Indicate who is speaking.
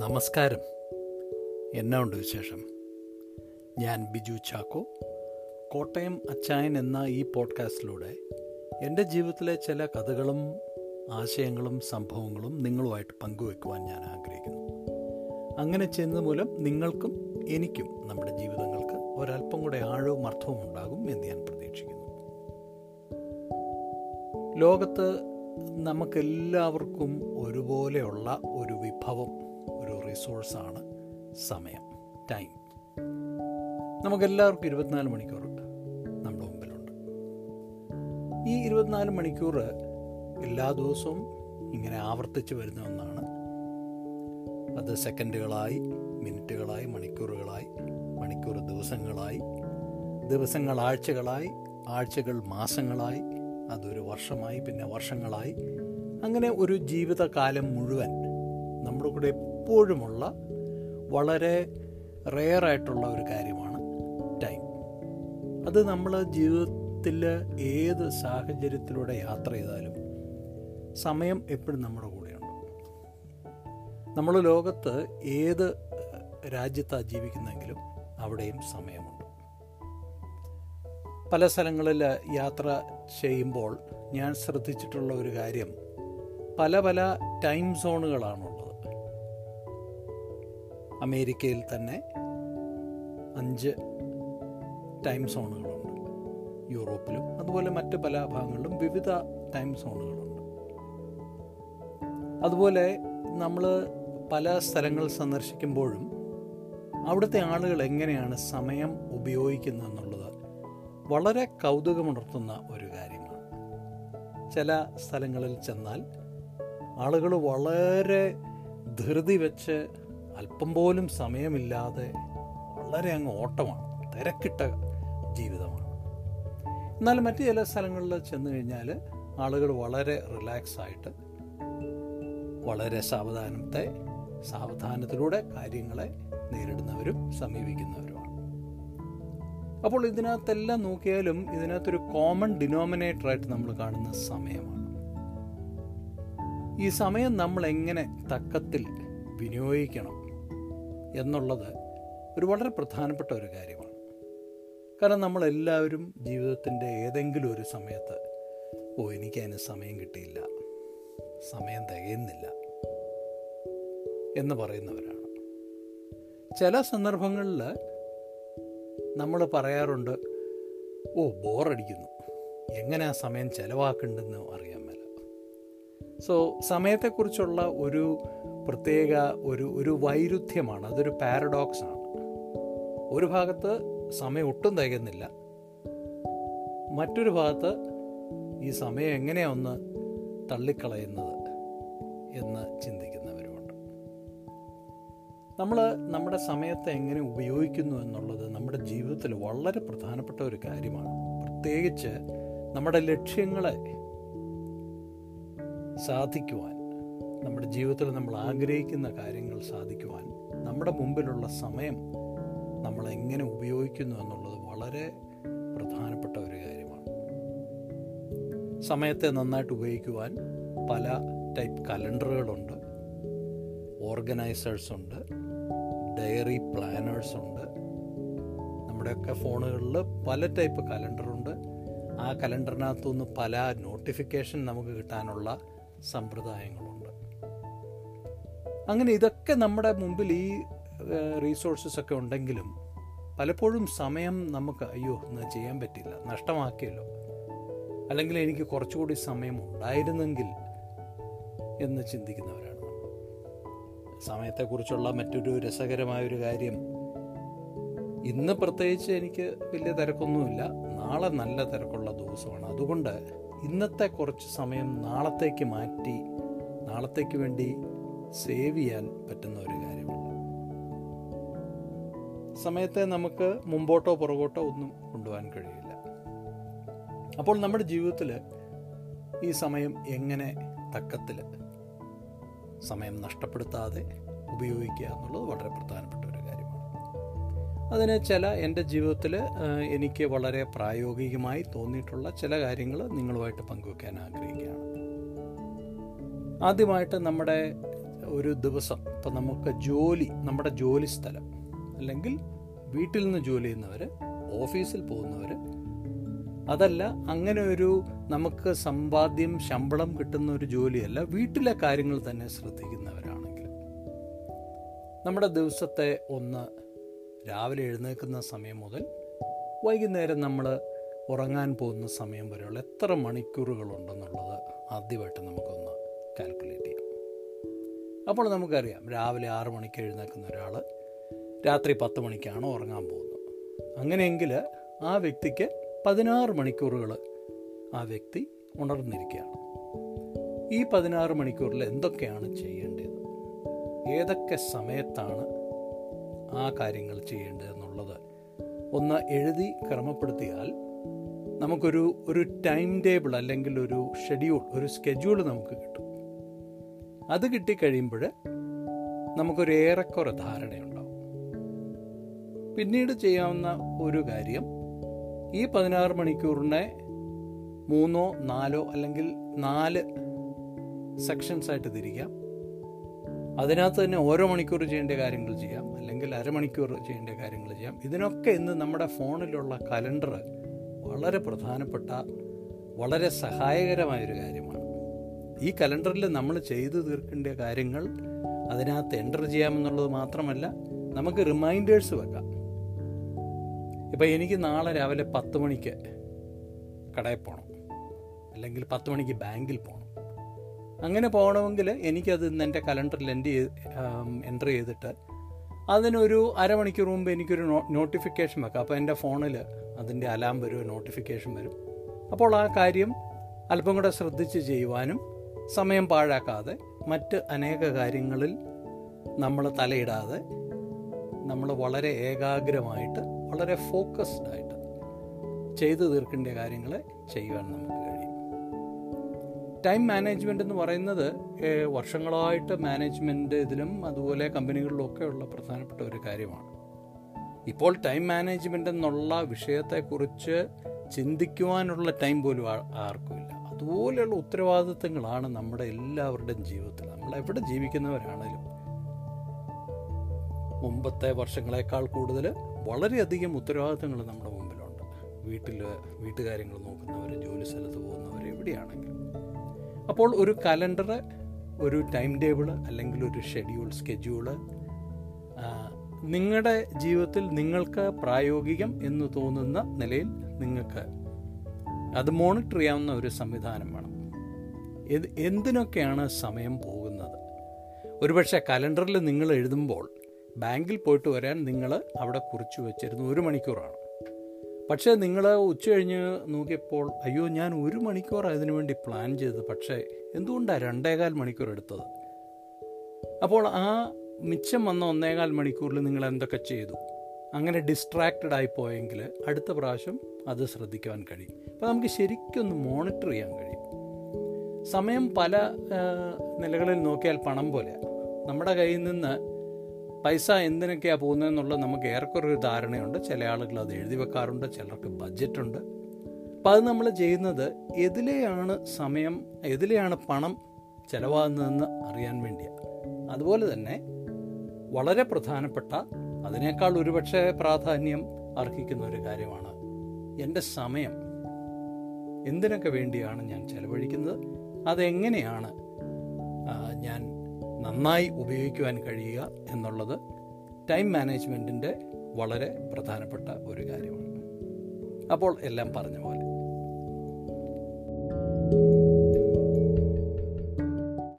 Speaker 1: നമസ്കാരം. എന്നാ ഉണ്ട് വിശേഷം? ഞാൻ ബിജു ചാക്കോ. കോട്ടയം അച്ചായൻ എന്ന ഈ പോഡ്കാസ്റ്റിലൂടെ എന്റെ ജീവിതത്തിലെ ചില കഥകളും ആശയങ്ങളും സംഭവങ്ങളും നിങ്ങളുമായിട്ട് പങ്കുവെക്കുവാൻ ഞാൻ ആഗ്രഹിക്കുന്നു. അങ്ങനെ ചെയ്യുന്നത് മൂലം നിങ്ങൾക്കും എനിക്കും നമ്മുടെ ജീവിതങ്ങൾക്ക് ഒരല്പം കൂടെ ആഴവും അർത്ഥവും ഉണ്ടാകും എന്ന് ഞാൻ പ്രതീക്ഷിക്കുന്നു. ലോകത്ത് നമുക്കെല്ലാവർക്കും ഒരുപോലെയുള്ള ഒരു വിഭവം ഒരു റിസോഴ്സാണ് സമയം ടൈം നമുക്കെല്ലാവർക്കും ഇരുപത്തിനാല് മണിക്കൂർ നമ്മുടെ മുമ്പിലുണ്ട്. ഈ ഇരുപത്തിനാല് മണിക്കൂർ എല്ലാ ദിവസവും ഇങ്ങനെ ആവർത്തിച്ച് വരുന്ന ഒന്നാണ്. അത് സെക്കൻഡുകളായി മിനിറ്റുകളായി മണിക്കൂറുകളായി മണിക്കൂർ ദിവസങ്ങളായി ദിവസങ്ങൾ ആഴ്ചകളായി ആഴ്ചകൾ മാസങ്ങളായി അതൊരു വർഷമായി പിന്നെ വർഷങ്ങളായി. അങ്ങനെ ഒരു ജീവിതകാലം മുഴുവൻ നമ്മുടെ കൂടെ എപ്പോഴുമുള്ള വളരെ റെയറായിട്ടുള്ള ഒരു കാര്യമാണ് ടൈം. അത് നമ്മൾ ജീവിതത്തിൽ ഏത് സാഹചര്യത്തിലൂടെ യാത്ര ചെയ്താലും സമയം എപ്പോഴും നമ്മുടെ കൂടെയുണ്ട്. നമ്മൾ ലോകത്ത് ഏത് രാജ്യത്താണ് ജീവിക്കുന്നെങ്കിലും അവിടെയും സമയമുണ്ട്. പല സ്ഥലങ്ങളിൽ യാത്ര ചെയ്യുമ്പോൾ ഞാൻ ശ്രദ്ധിച്ചിട്ടുള്ള ഒരു കാര്യം പല പല ടൈം സോണുകളാണുള്ളത്. അമേരിക്കയിൽ തന്നെ അഞ്ച് ടൈം സോണുകളുണ്ട്. യൂറോപ്പിലും അതുപോലെ മറ്റ് പല ഭാഗങ്ങളിലും വിവിധ ടൈം സോണുകളുണ്ട്. അതുപോലെ നമ്മൾ പല സ്ഥലങ്ങൾ സന്ദർശിക്കുമ്പോഴും അവിടുത്തെ ആളുകൾ എങ്ങനെയാണ് സമയം ഉപയോഗിക്കുന്നത് എന്നുള്ളത് വളരെ കൗതുകമുണർത്തുന്ന ഒരു കാര്യമാണ്. ചില സ്ഥലങ്ങളിൽ ചെന്നാൽ ആളുകൾ വളരെ ധൃതി വെച്ച് അല്പം പോലും സമയമില്ലാതെ വളരെ അങ്ങ് ഓട്ടമാണ് തിരക്കിട്ട ജീവിതമാണ്. എന്നാൽ മറ്റു ചില സ്ഥലങ്ങളിൽ ചെന്ന് കഴിഞ്ഞാൽ ആളുകൾ വളരെ റിലാക്സ് ആയിട്ട് വളരെ സാവധാനത്തെ സാവധാനത്തിലൂടെ കാര്യങ്ങളെ നേരിടുന്നവരും സമീപിക്കുന്നവരുമാണ്. അപ്പോൾ ഇതിനകത്തെല്ലാം നോക്കിയാലും ഇതിനകത്തൊരു കോമൺ ഡിനോമിനേറ്ററായിട്ട് നമ്മൾ കാണുന്ന സമയമാണ്. ഈ സമയം നമ്മൾ എങ്ങനെ തക്കത്തിൽ വിനിയോഗിക്കണം? എന്നുള്ളത് ഒരു വളരെ പ്രധാനപ്പെട്ട ഒരു കാര്യമാണ്. കാരണം നമ്മളെല്ലാവരും ജീവിതത്തിന്റെ ഏതെങ്കിലും ഒരു സമയത്ത് ഓ എനിക്കതിന് സമയം കിട്ടിയില്ല. സമയം തികയുന്നില്ല. എന്ന് പറയുന്നവരാണ്. ചില സന്ദർഭങ്ങളിൽ നമ്മൾ പറയാറുണ്ട് ഓ ബോറടിക്കുന്നു. എങ്ങനെ ആ സമയം ചിലവാക്കേണ്ടെന്ന് അറിയാൻ മേല സോ സമയത്തെക്കുറിച്ചുള്ള ഒരു പ്രത്യേക ഒരു ഒരു വൈരുദ്ധ്യമാണ്. അതൊരു പാരഡോക്സ് ആണ്. ഒരു ഭാഗത്ത് സമയം ഒട്ടും തികയുന്നില്ല. മറ്റൊരു ഭാഗത്ത് ഈ സമയം എങ്ങനെയാണ് ഒന്ന് തള്ളിക്കളയുന്നത് എന്ന് ചിന്തിക്കുന്നവരുമുണ്ട്. നമ്മൾ നമ്മുടെ സമയത്തെ എങ്ങനെ ഉപയോഗിക്കുന്നു എന്നുള്ളത് നമ്മുടെ ജീവിതത്തിൽ വളരെ പ്രധാനപ്പെട്ട ഒരു കാര്യമാണ്. പ്രത്യേകിച്ച് നമ്മുടെ ലക്ഷ്യങ്ങളെ സാധിക്കുവാൻ നമ്മുടെ ജീവിതത്തിൽ നമ്മൾ ആഗ്രഹിക്കുന്ന കാര്യങ്ങൾ സാധിക്കുവാൻ നമ്മുടെ മുമ്പിലുള്ള സമയം നമ്മൾ എങ്ങനെ ഉപയോഗിക്കുന്നു എന്നുള്ളത് വളരെ പ്രധാനപ്പെട്ട ഒരു കാര്യമാണ്. സമയത്തെ നന്നായിട്ട് ഉപയോഗിക്കുവാൻ പല ടൈപ്പ് കലണ്ടറുകളുണ്ട് ഓർഗനൈസേഴ്സ് ഉണ്ട് ഡയറി പ്ലാനേഴ്സ് ഉണ്ട്. നമ്മുടെയൊക്കെ ഫോണുകളിൽ പല ടൈപ്പ് കലണ്ടറുണ്ട്. ആ കലണ്ടറിനകത്തുനിന്ന് പല നോട്ടിഫിക്കേഷൻ നമുക്ക് കിട്ടാനുള്ള സമ്പ്രദായങ്ങളുണ്ട്. അങ്ങനെ ഇതൊക്കെ നമ്മുടെ മുമ്പിൽ ഈ റീസോഴ്സസ് ഒക്കെ ഉണ്ടെങ്കിലും പലപ്പോഴും സമയം നമുക്ക് അയ്യോ ഇന്ന് ചെയ്യാൻ പറ്റില്ല നഷ്ടമാക്കിയല്ലോ. അല്ലെങ്കിൽ എനിക്ക് കുറച്ചുകൂടി സമയം ഉണ്ടായിരുന്നെങ്കിൽ എന്ന് ചിന്തിക്കുന്നവരാണ് സമയത്തെക്കുറിച്ചുള്ള മറ്റൊരു രസകരമായൊരു കാര്യം ഇന്ന് പ്രത്യേകിച്ച് എനിക്ക് വലിയ തിരക്കൊന്നുമില്ല. നാളെ നല്ല തിരക്കുള്ള ദിവസമാണ്. അതുകൊണ്ട് ഇന്നത്തെ കുറച്ച് സമയം നാളത്തേക്ക് മാറ്റി നാളത്തേക്ക് വേണ്ടി സേവ് ചെയ്യാൻ പറ്റുന്ന ഒരു കാര്യമാണ് സമയത്തെ നമുക്ക് മുമ്പോട്ടോ പുറകോട്ടോ ഒന്നും കൊണ്ടുപോകാൻ കഴിയില്ല. അപ്പോൾ നമ്മുടെ ജീവിതത്തിൽ ഈ സമയം എങ്ങനെ തക്കത്തിൽ സമയം നഷ്ടപ്പെടുത്താതെ ഉപയോഗിക്കുക എന്നുള്ളത് വളരെ കാര്യമാണ് അതിന് ചില എന്റെ ജീവിതത്തിൽ എനിക്ക് വളരെ പ്രായോഗികമായി തോന്നിയിട്ടുള്ള ചില കാര്യങ്ങൾ നിങ്ങളുമായിട്ട് പങ്കുവെക്കാൻ ആഗ്രഹിക്കുകയാണ്. ആദ്യമായിട്ട് നമ്മുടെ ഒരു ദിവസം ഇപ്പം നമുക്ക് ജോലി നമ്മുടെ ജോലി സ്ഥലം അല്ലെങ്കിൽ വീട്ടിൽ നിന്ന് ജോലി ചെയ്യുന്നവർ ഓഫീസിൽ പോകുന്നവർ അതല്ല അങ്ങനെ ഒരു നമുക്ക് സമ്പാദ്യം ശമ്പളം കിട്ടുന്ന ഒരു ജോലിയല്ല വീട്ടിലെ കാര്യങ്ങൾ തന്നെ ശ്രദ്ധിക്കുന്നവരാണെങ്കിൽ. നമ്മുടെ ദിവസത്തെ ഒന്ന് രാവിലെ എഴുന്നേൽക്കുന്ന സമയം മുതൽ വൈകുന്നേരം നമ്മൾ ഉറങ്ങാൻ പോകുന്ന സമയം വരെയുള്ള എത്ര മണിക്കൂറുകളുണ്ടെന്നുള്ളത് ആദ്യമായിട്ട് നമുക്കൊന്ന് കാൽക്കുലേറ്റ് ചെയ്യാം. അപ്പോൾ നമുക്കറിയാം രാവിലെ ആറ് മണിക്ക് എഴുന്നേൽക്കുന്ന ഒരാൾ രാത്രി പത്ത് മണിക്കാണ് ഉറങ്ങാൻ പോകുന്നത്. അങ്ങനെയെങ്കിൽ ആ വ്യക്തിക്ക് പതിനാറ് മണിക്കൂറുകൾ ആ വ്യക്തി ഉണർന്നിരിക്കുകയാണ്. ഈ പതിനാറ് മണിക്കൂറിൽ എന്തൊക്കെയാണ് ചെയ്യേണ്ടത്? ഏതൊക്കെ സമയത്താണ് ആ കാര്യങ്ങൾ ചെയ്യേണ്ടതെന്നുള്ളത് ഒന്ന് എഴുതി ക്രമപ്പെടുത്തിയാൽ നമുക്കൊരു ഒരു ടൈം ടേബിൾ അല്ലെങ്കിൽ ഒരു ഷെഡ്യൂൾ ഒരു സ്കെഡ്യൂൾ നമുക്ക് കിട്ടും. അത് കിട്ടിക്കഴിയുമ്പോൾ നമുക്കൊരു ഏറെക്കുറെ ധാരണയുണ്ടാവും. പിന്നീട് ചെയ്യാവുന്ന ഒരു കാര്യം ഈ പതിനാറ് മണിക്കൂറിനെ മൂന്നോ നാലോ അല്ലെങ്കിൽ നാല് സെക്ഷൻസ് ആയിട്ട് തിരിക്കാം. അതിനകത്ത് തന്നെ ഓരോ മണിക്കൂർ ചെയ്യേണ്ട കാര്യങ്ങൾ ചെയ്യാം. അല്ലെങ്കിൽ അരമണിക്കൂർ ചെയ്യേണ്ട കാര്യങ്ങൾ ചെയ്യാം. ഇതിനൊക്കെ ഇന്ന് നമ്മുടെ ഫോണിലുള്ള കലണ്ടർ വളരെ പ്രധാനപ്പെട്ട വളരെ സഹായകരമായൊരു കാര്യമാണ്. ഈ കലണ്ടറിൽ നമ്മൾ ചെയ്തു തീർക്കേണ്ട കാര്യങ്ങൾ അതിനകത്ത് എന്റർ ചെയ്യാമെന്നുള്ളത് മാത്രമല്ല നമുക്ക് റിമൈൻഡേഴ്സ് വെക്കാം. ഇപ്പം എനിക്ക് നാളെ രാവിലെ പത്ത് മണിക്ക് കടയിൽ പോകണം. അല്ലെങ്കിൽ പത്ത് മണിക്ക് ബാങ്കിൽ പോകണം. അങ്ങനെ പോകണമെങ്കിൽ എനിക്കത് ഇന്ന് എന്റെ കലണ്ടറിൽ എന്റെ എന്റർ ചെയ്തിട്ട് അതിനൊരു അരമണിക്കൂർ മുമ്പ് എനിക്കൊരു നോട്ടിഫിക്കേഷൻ വെക്കാം. അപ്പോൾ എന്റെ ഫോണിൽ അതിന്റെ അലാം വരും നോട്ടിഫിക്കേഷൻ വരും. അപ്പോൾ ആ കാര്യം അല്പം കൂടെ ശ്രദ്ധിച്ച് ചെയ്യുവാനും സമയം പാഴാക്കാതെ മറ്റ് അനേക കാര്യങ്ങളിൽ നമ്മൾ തലയിടാതെ നമ്മൾ വളരെ ഏകാഗ്രമായിട്ട് വളരെ ഫോക്കസ്ഡായിട്ട് ചെയ്തു തീർക്കേണ്ട കാര്യങ്ങളെ ചെയ്യുവാൻ നമുക്ക് കഴിയും. ടൈം മാനേജ്മെന്റ് എന്ന് പറയുന്നത് വർഷങ്ങളായിട്ട് മാനേജ്മെന്റ് ഇതിലും അതുപോലെ കമ്പനികളിലൊക്കെ ഉള്ള പ്രധാനപ്പെട്ട ഒരു കാര്യമാണ്. ഇപ്പോൾ ടൈം മാനേജ്മെന്റ് എന്നുള്ള വിഷയത്തെക്കുറിച്ച് ചിന്തിക്കുവാനുള്ള ടൈം പോലും ആർക്കുമില്ല അതുപോലെയുള്ള ഉത്തരവാദിത്തങ്ങളാണ് നമ്മുടെ എല്ലാവരുടെയും ജീവിതത്തിൽ. നമ്മൾ എവിടെ ജീവിക്കുന്നവരാണേലും മുമ്പത്തെ വർഷങ്ങളെക്കാൾ കൂടുതൽ വളരെയധികം ഉത്തരവാദിത്തങ്ങൾ നമ്മുടെ മുമ്പിലുണ്ട്. വീട്ടിൽ വീട്ടുകാര്യങ്ങൾ നോക്കുന്നവർ ജോലി സ്ഥലത്ത് പോകുന്നവർ എവിടെയാണെങ്കിലും. അപ്പോൾ ഒരു കലണ്ടർ ഒരു ടൈം ടേബിൾ അല്ലെങ്കിൽ ഒരു ഷെഡ്യൂൾ സ്കെഡ്യൂൾ നിങ്ങളുടെ ജീവിതത്തിൽ നിങ്ങൾക്ക് പ്രായോഗികം എന്ന് തോന്നുന്ന നിലയിൽ നിങ്ങൾക്ക് അത് മോണിറ്റർ ചെയ്യാവുന്ന ഒരു സംവിധാനം വേണം. എന്തിനൊക്കെയാണ് സമയം പോകുന്നത്? ഒരുപക്ഷെ കലണ്ടറിൽ നിങ്ങൾ എഴുതുമ്പോൾ ബാങ്കിൽ പോയിട്ട് വരാൻ നിങ്ങൾ അവിടെ കുറിച്ച് വെച്ചിരുന്നു ഒരു മണിക്കൂറാണ്. പക്ഷേ നിങ്ങൾ ഉച്ച കഴിഞ്ഞ് നോക്കിയപ്പോൾ അയ്യോ ഞാൻ ഒരു മണിക്കൂർ അതിനു വേണ്ടി പ്ലാൻ ചെയ്തത്. പക്ഷേ എന്തുകൊണ്ടാണ് രണ്ടേകാൽ മണിക്കൂർ എടുത്തത്? അപ്പോൾ ആ മിച്ചം വന്ന ഒന്നേകാൽ മണിക്കൂറിൽ നിങ്ങൾ എന്തൊക്കെ ചെയ്തു? അങ്ങനെ ഡിസ്ട്രാക്റ്റഡ് ആയി പോയെങ്കിൽ അടുത്ത പ്രാവശ്യം അത് ശ്രദ്ധിക്കുവാൻ കഴിയും. അപ്പോൾ നമുക്ക് ശരിക്കൊന്ന് മോണിറ്റർ ചെയ്യാൻ കഴിയും. സമയം പല നിലകളിൽ നോക്കിയാൽ പണം പോലെയാണ് നമ്മുടെ കയ്യിൽ നിന്ന് പൈസ എന്തിനൊക്കെയാണ് പോകുന്നതെന്നുള്ളത് നമുക്ക് ഏറെക്കുറെ ഒരു ധാരണയുണ്ട്. ചില ആളുകൾ അത് എഴുതി വെക്കാറുണ്ട് ചിലർക്ക് ബഡ്ജറ്റുണ്ട്. അപ്പോൾ അത് നമ്മൾ ചെയ്യുന്നത് എതിലെയാണ് സമയം എതിലെയാണ് പണം ചിലവാകുന്നതെന്ന് അറിയാൻ വേണ്ടിയാണ് അതുപോലെ തന്നെ വളരെ പ്രധാനപ്പെട്ട അതിനേക്കാൾ ഒരുപക്ഷെ പ്രാധാന്യം അർഹിക്കുന്ന ഒരു കാര്യമാണ് എന്റെ സമയം. എന്തിനൊക്കെ വേണ്ടിയാണ് ഞാൻ ചെലവഴിക്കുന്നത്? അതെങ്ങനെയാണ് ഞാൻ നന്നായി ഉപയോഗിക്കുവാൻ കഴിയുക എന്നുള്ളത് ടൈം മാനേജ്മെന്റിന്റെ വളരെ പ്രധാനപ്പെട്ട ഒരു കാര്യമാണ്. അപ്പോൾ എല്ലാം പറഞ്ഞ പോലെ